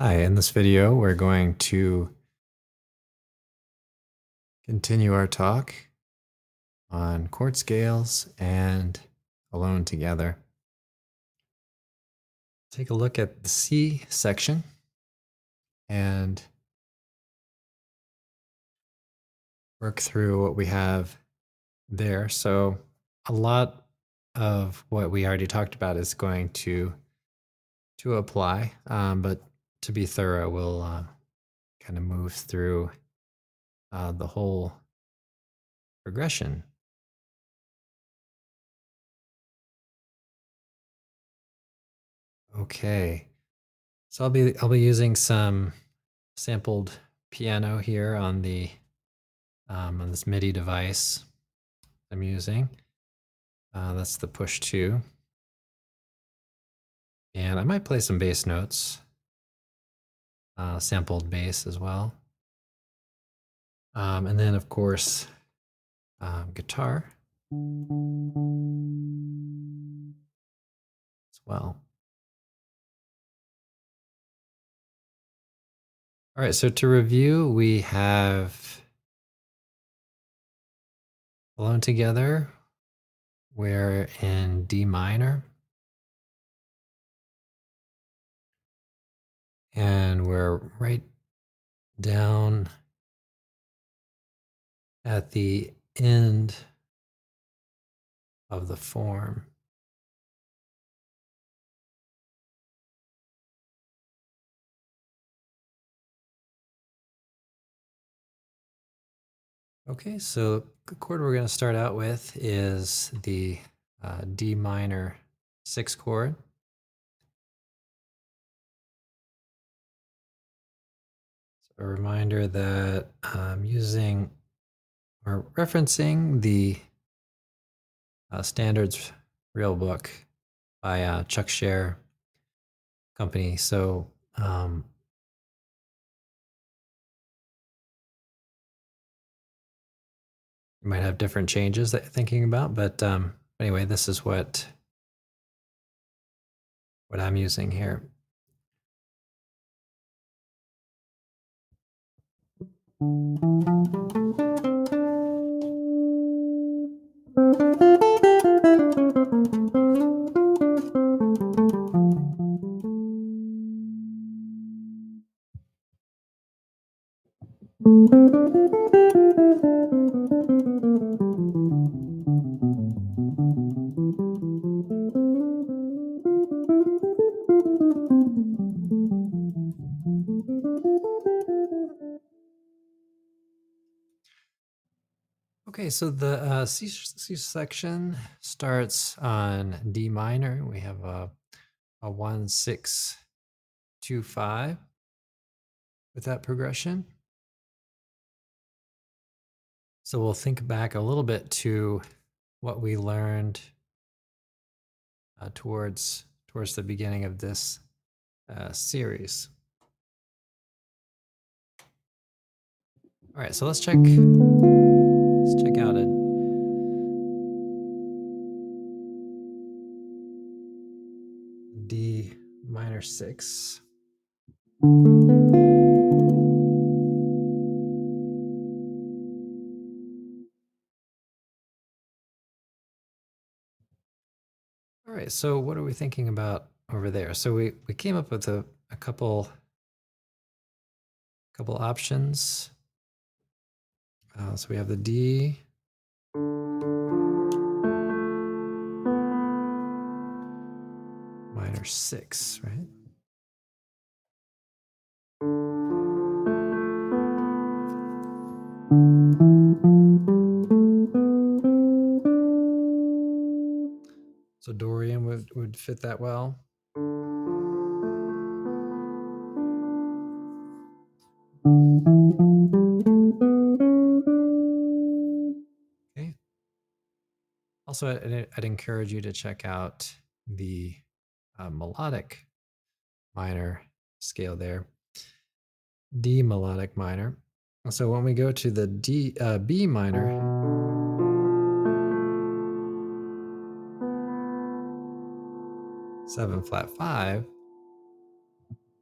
Hi, in this video, we're going to continue our talk on chord scales and alone together. Take a look at the C section and work through what we have there. So a lot of what we already talked about is going to to apply, um, but to be thorough, we'll uh, kind of move through uh, the whole progression. Okay, so I'll be I'll be using some sampled piano here on the um, on this MIDI device I'm using. Uh, that's the push two. And I might play some bass notes uh, sampled bass as well. Um, and then, of course, um, guitar as well. All right, so to review, we have Alone Together, we're in D minor. And we're right down at the end of the form. Okay, so the chord we're going to start out with is the uh, D minor 6 chord. A reminder that I'm using or referencing the uh, standards real book by uh, Chuck Sher company. So um, you might have different changes that you're thinking about, but um, anyway, this is what what I'm using here. So the uh, C, section starts on D minor. We have a, a one, six, two, five with that progression. So we'll think back a little bit to what we learned uh, towards towards the beginning of this uh, series. All right, so let's check. Minor six. All right, so what are we thinking about over there? So we, we came up with a, a couple couple options. Uh, so we have the D. Minor six, right? So Dorian would, would fit that well. Okay. Also, I'd, I'd encourage you to check out the uh, melodic minor scale there. D melodic minor. So when we go to the D uh, B minor, seven flat five,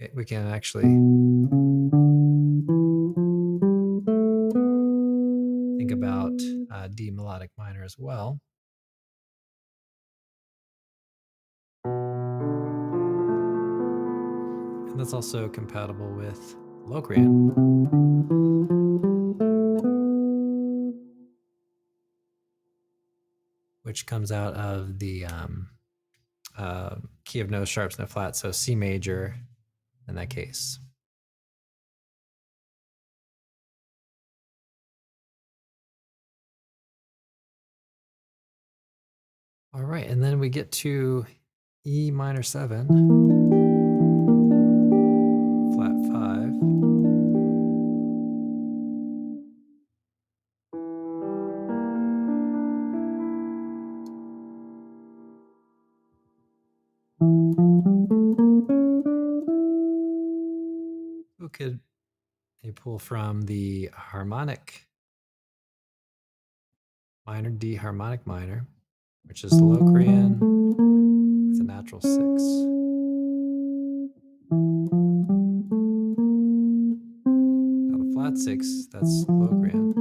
eh, we can actually think about uh, D melodic minor as well. That's also compatible with Locrian. Which comes out of the um, uh, key of no sharps, and no flats, so C major in that case. All right, and then we get to E minor 7, Who could pull from the harmonic minor D harmonic minor, which is the Locrian with a natural six. Flat six, that's Locrian.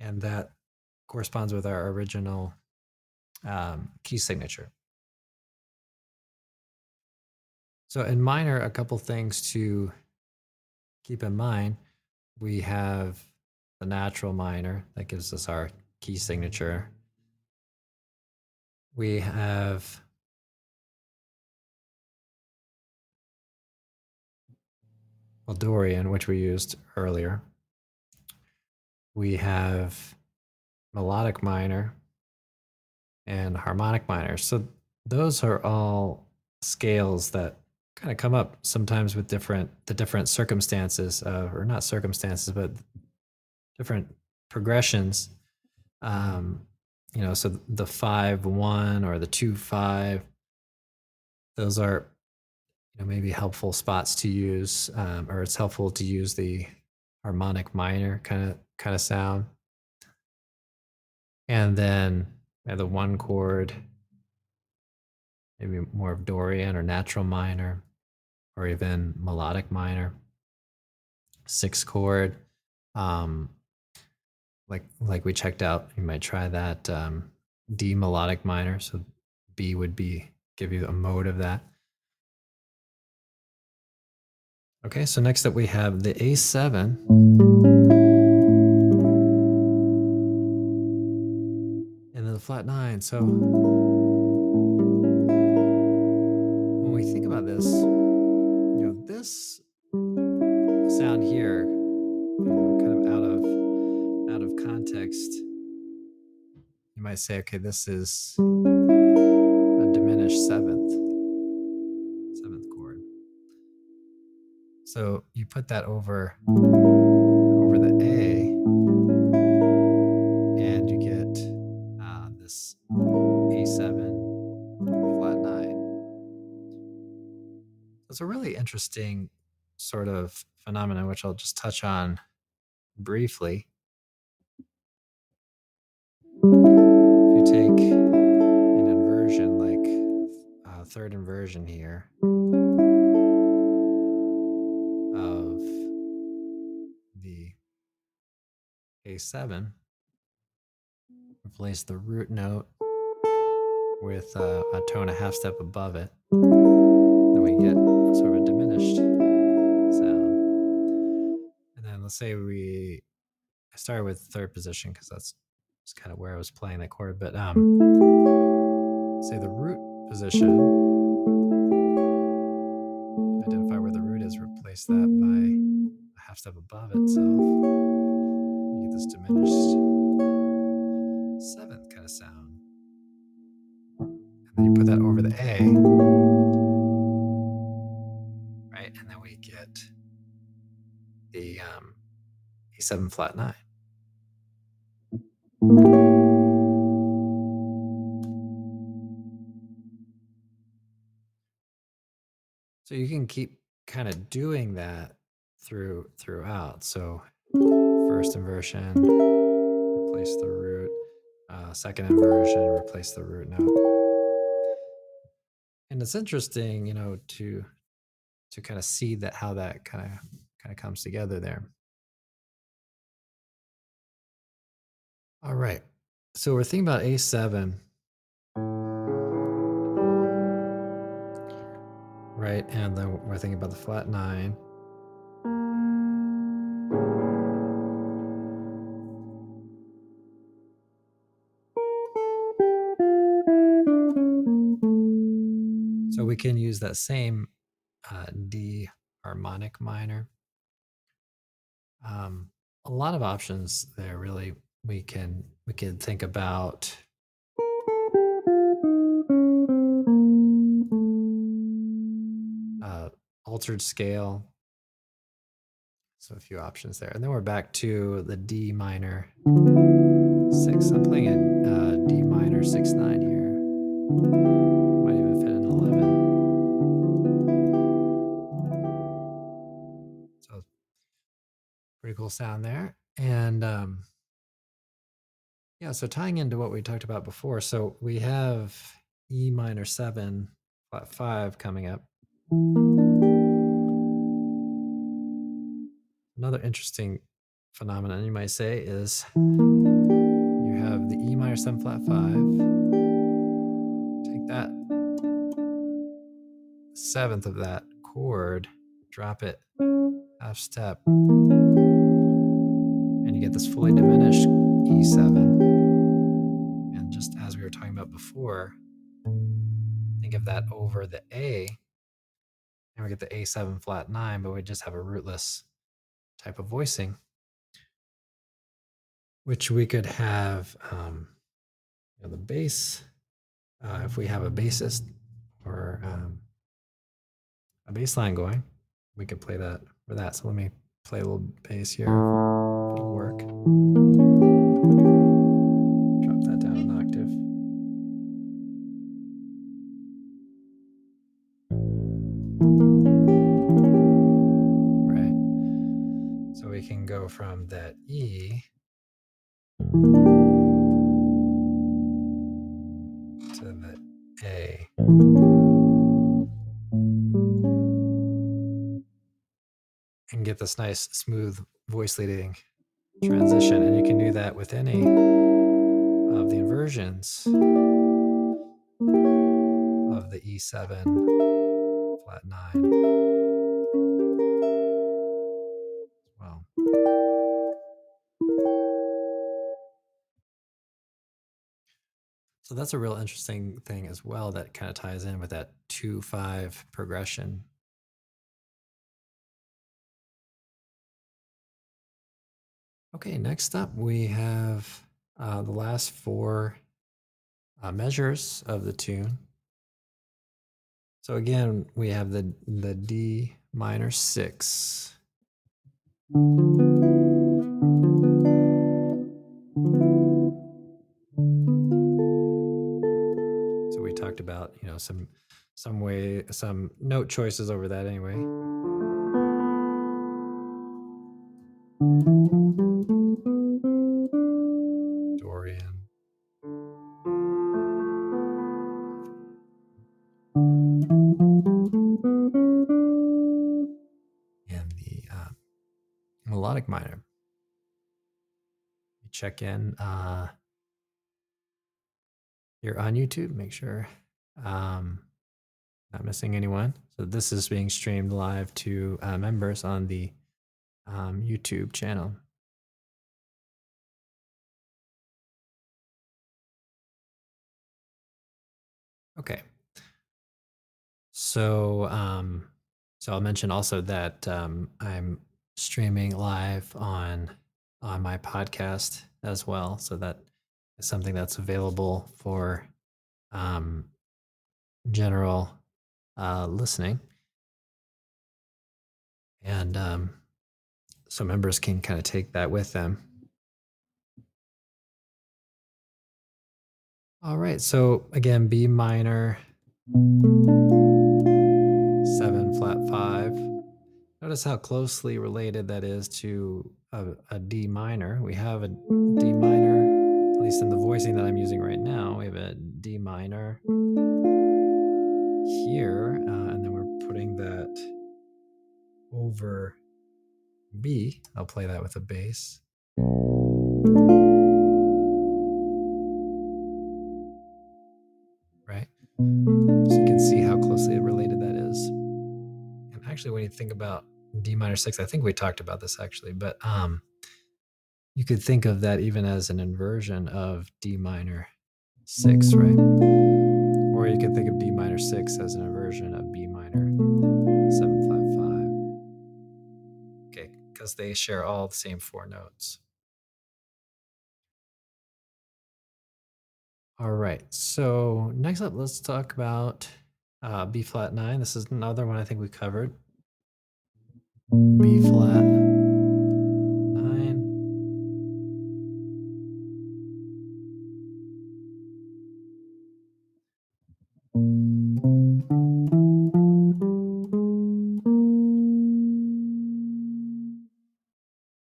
And that corresponds with our original um, key signature. So in minor, a couple things to keep in mind. We have the natural minor that gives us our key signature. We have well, Dorian, which we used earlier. We have melodic minor and harmonic minor. So those are all scales that kind of come up sometimes with different the different circumstances uh, or not circumstances but different progressions um you know so the five one or the two five those are you know maybe helpful spots to use um, or it's helpful to use the harmonic minor kind of kind of sound and then the one chord maybe more of dorian or natural minor or even melodic minor, six chord. Um, like like we checked out, you might try that um, D melodic minor. So B would be give you a mode of that. Okay, so next up we have the A7. Flat nine. So when we think about this, you know, this sound here, you know, kind of out of out of context, you might say, okay, this is a diminished seventh, seventh chord. So you put that over over A7 it's a really interesting sort of phenomenon, which I'll just touch on briefly. If you take an inversion, like a third inversion here of the A7, replace the root note with a, a tone a half step above it, then we get sort of a diminished sound. And then let's say we I started with third position because that's just kind of where I was playing that chord. But um say the root position, identify where the root is, replace that by a half step above itself. You get this diminished seventh kind of sound. That then we get the um, E7 flat 9. So you can keep kind of doing that through throughout. So first inversion, replace the root. Uh, second inversion, replace the root note. And it's interesting, you know, to to kind of see that how that kind of kind of comes together there. All right. So we're thinking about A7. Right, and then we're thinking about the flat nine. We can use that same uh, D harmonic minor. Um, a lot of options there. Really, we can we can think about. Uh, altered scale. So a few options there, and then we're back to the D minor six. I'm playing a uh, D minor six nine here. Cool sound there, and um, yeah. So tying into what we talked about before, so we have E minor seven flat five coming up. Another interesting phenomenon you might say is you have the E minor 7 flat 5. Take that seventh of that chord, drop it half step, you get this fully diminished E7. And just as we were talking about before, think of that over the A, and we get the A7 flat 9, but we just have a rootless type of voicing, which we could have um, you know, the bass. Uh, if we have a bassist or um, a bass line going, we could play that for that. So let me play a little bass here. Work. Drop that down an octave. Right. So we can go from that E to the A. And get this nice smooth voice leading transition. And you can do that with any of the inversions of the E7 flat 9 as well. So that's a real interesting thing as well that kind of ties in with that 2 5 progression. Okay, next up we have uh, the last four uh, measures of the tune. So again, we have the the D minor six. So we talked about, you know, some some way some note choices over that anyway. Dorian. And the uh, melodic minor. Check in. Uh, you're on YouTube. Make sure um, not missing anyone. So this is being streamed live to uh, members on the um, YouTube channel. Okay. So, um, so I'll mention also that um, I'm streaming live on on my podcast as well. So that is something that's available for um, general uh, listening, and um, so members can kind of take that with them. All right, so again, B minor, seven flat five. Notice how closely related that is to a, a D minor. We have a D minor, at least in the voicing that I'm using right now, we have a D minor here, uh, and then we're putting that over B. I'll play that with a bass. Right? So you can see how closely related that is. And actually, when you think about D minor six, I think we talked about this actually, but um, you could think of that even as an inversion of D minor six, right? Or you could think of D minor six as an inversion of B minor because they share all the same four notes. All right, so next up, let's talk about uh, B flat nine. This is another one I think we covered. B flat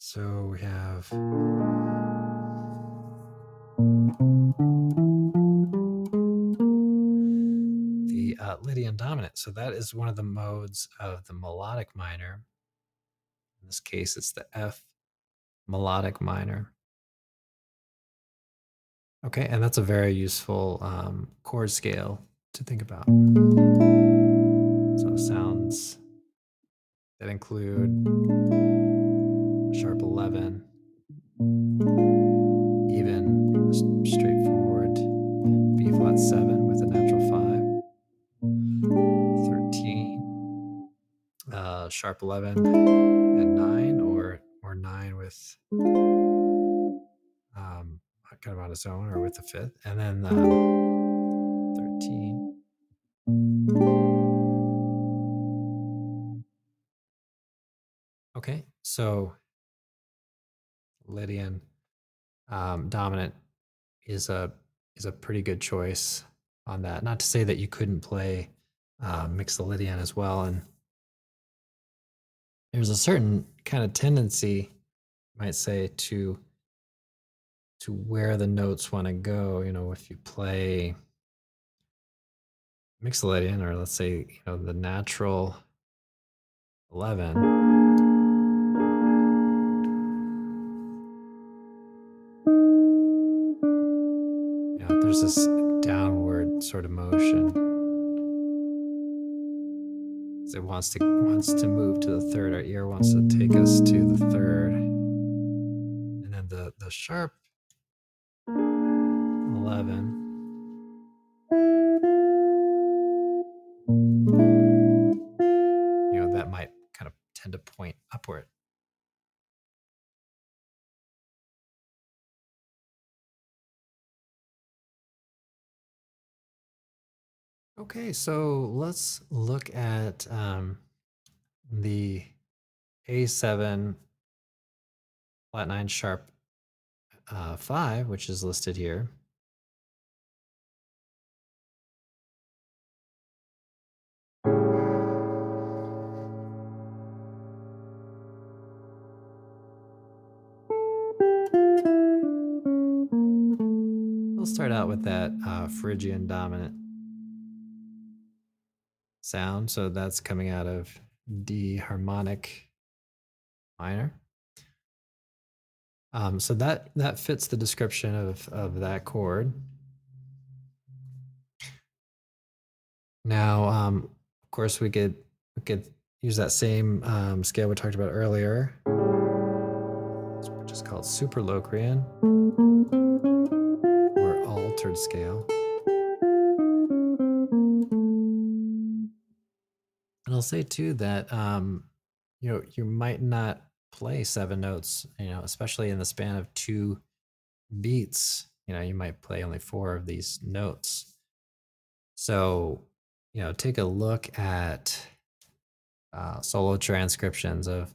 So we have the uh, Lydian dominant. So that is one of the modes of the melodic minor. In this case, it's the F melodic minor. Okay, and that's a very useful um, chord scale to think about. So sounds that include sharp 11, even straightforward B flat 7 with a natural 5, 13, uh, sharp 11 and 9, or, or 9 with um, kind of on its own or with the fifth, and then um, 13. Okay, so Lydian um, dominant is a is a pretty good choice on that. Not to say that you couldn't play uh, Mixolydian as well, and there's a certain kind of tendency, might say, to to where the notes want to go. You know, if you play Mixolydian, or let's say you know the natural eleven. Sort of motion. It wants to wants to move to the third. Our ear wants to take us to the third, and then the the sharp eleven. Okay, so let's look at um, the A7 flat nine sharp uh, five, which is listed here. We'll start out with that uh, Phrygian dominant sound. So that's coming out of D harmonic minor. Um, so that that fits the description of of that chord. Now, um, of course, we could we could use that same um, scale we talked about earlier, which is called Superlocrian or altered scale. I'll say too that um, you know you might not play seven notes, you know, especially in the span of two beats. You know, you might play only four of these notes. So, you know, take a look at uh, solo transcriptions of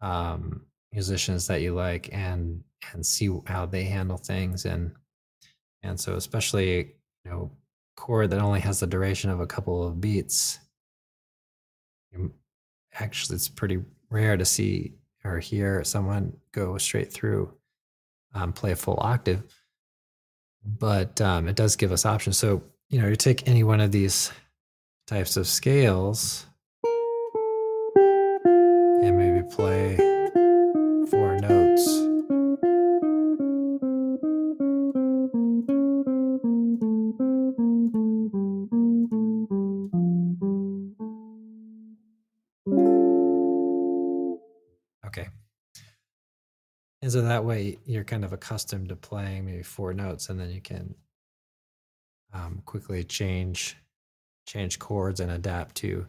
um, musicians that you like and and see how they handle things and and so especially you know chord that only has the duration of a couple of beats actually it's pretty rare to see or hear someone go straight through um, play a full octave but um, it does give us options. So you know you take any one of these types of scales and maybe play Okay. And so that way you're kind of accustomed to playing maybe four notes and then you can um, quickly change change chords and adapt to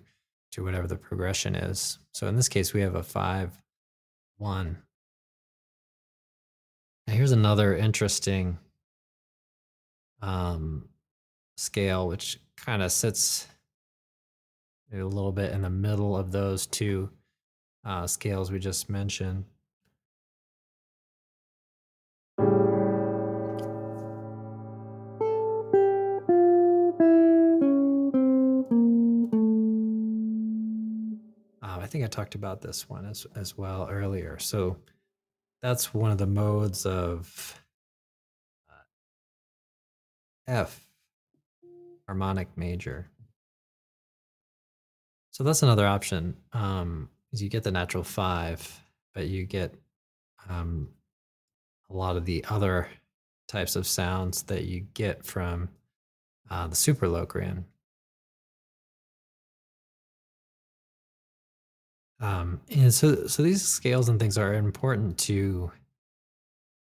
to whatever the progression is. So in this case, we have a five, one. Now here's another interesting um, scale, which kind of sits a little bit in the middle of those two uh, scales we just mentioned. Um, I think I talked about this one as as well earlier. So that's one of the modes of uh, F harmonic major. So that's another option. Um, you get the natural five, but you get um, a lot of the other types of sounds that you get from uh, the Superlocrian. Um, and so, so these scales and things are important to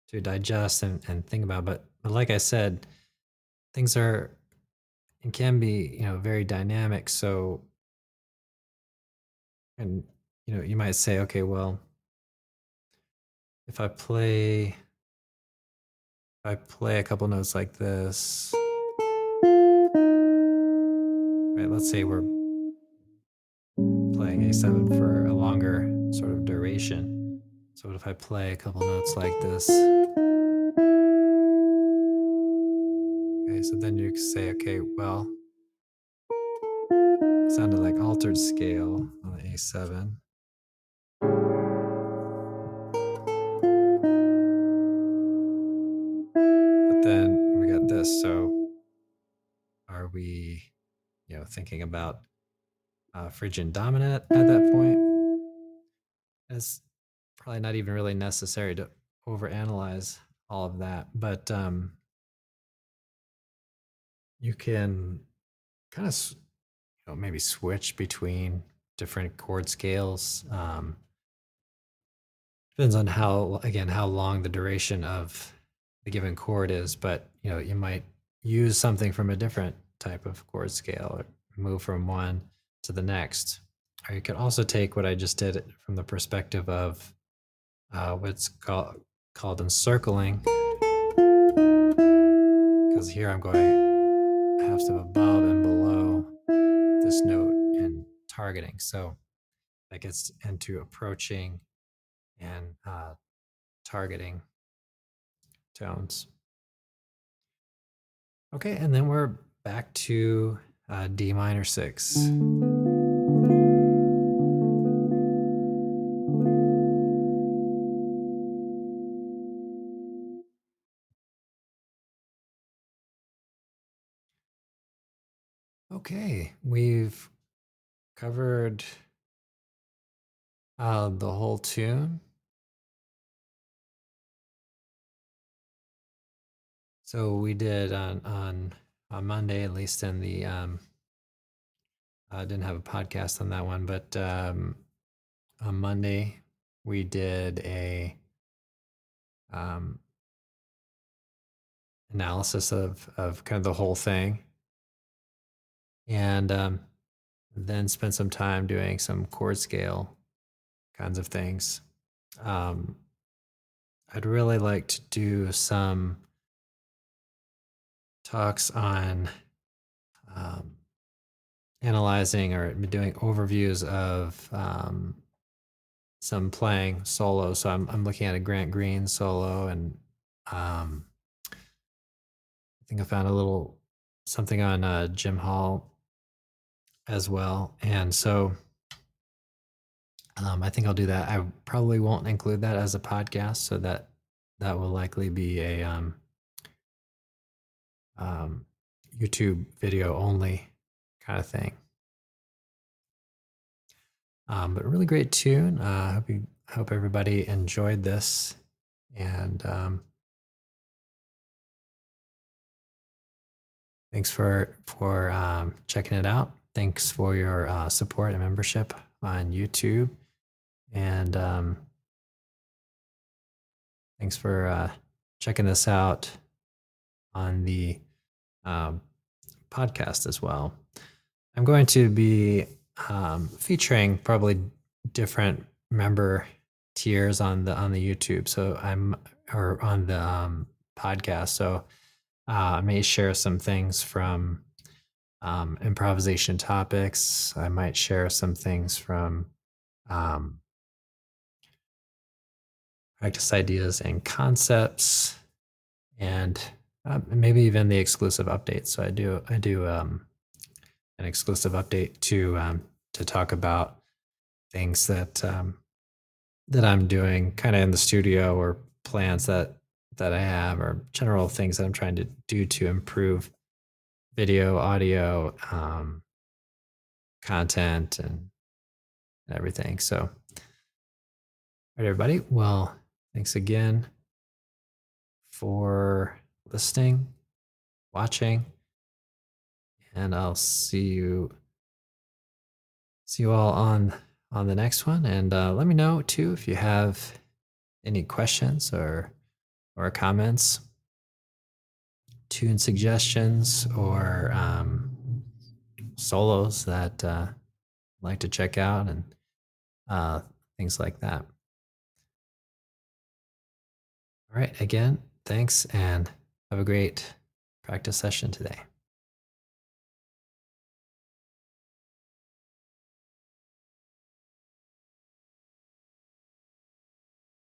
to digest and, and think about. But, but like I said, things are and can be you know very dynamic. So, and you know you might say, okay, well, if I play if I play a couple notes like this, right? Let's say we're playing A7 for a longer sort of duration. So what if I play a couple notes like this? Okay, so then you say, okay, well, sounded like altered scale on the A7. We, you know, thinking about uh, Phrygian dominant at that point. It's probably not even really necessary to overanalyze all of that, but um, you can kind of you know, maybe switch between different chord scales. Um, depends on how again how long the duration of the given chord is, but you know you might use something from a different type of chord scale or move from one to the next. Or you could also take what I just did from the perspective of uh, what's called, called encircling. Because here I'm going half step above and below this note and targeting. So that gets into approaching and uh, targeting tones. Okay, and then we're back to uh, D minor six. Okay, we've covered uh, the whole tune. So we did on on on Monday, at least in the um, I didn't have a podcast on that one, but um, on Monday we did a um, analysis of of kind of the whole thing, and um, then spent some time doing some chord scale kinds of things. Um, I'd really like to do some talks on um, analyzing or doing overviews of um, some playing solo. So I'm I'm looking at a Grant Green solo, and um, I think I found a little something on uh, Jim Hall as well, and so. Um, I think I'll do that. I probably won't include that as a podcast, so that that will likely be a um, um, YouTube video only kind of thing. Um, but really great tune. Uh, hope you hope everybody enjoyed this, and um, thanks for for um, checking it out. Thanks for your uh, support and membership on YouTube, and um, thanks for uh, checking this out on the um, podcast as well. I'm going to be um, featuring probably different member tiers on the on the YouTube. So I'm or on the um, podcast. So uh, I may share some things from um, improvisation topics. I might share some things from um, practice ideas and concepts, and uh, maybe even the exclusive updates. So I do I do um, an exclusive update to um, to talk about things that um, that I'm doing, kind of in the studio, or plans that that I have, or general things that I'm trying to do to improve video, audio, um, content, and everything. So, all right, everybody. Well, thanks again for listening, watching, and I'll see you see you all on on the next one. And uh, let me know too if you have any questions or or comments, tune suggestions, or um, solos that uh, like to check out, and uh, things like that. All right. Again, thanks, and have a great practice session today.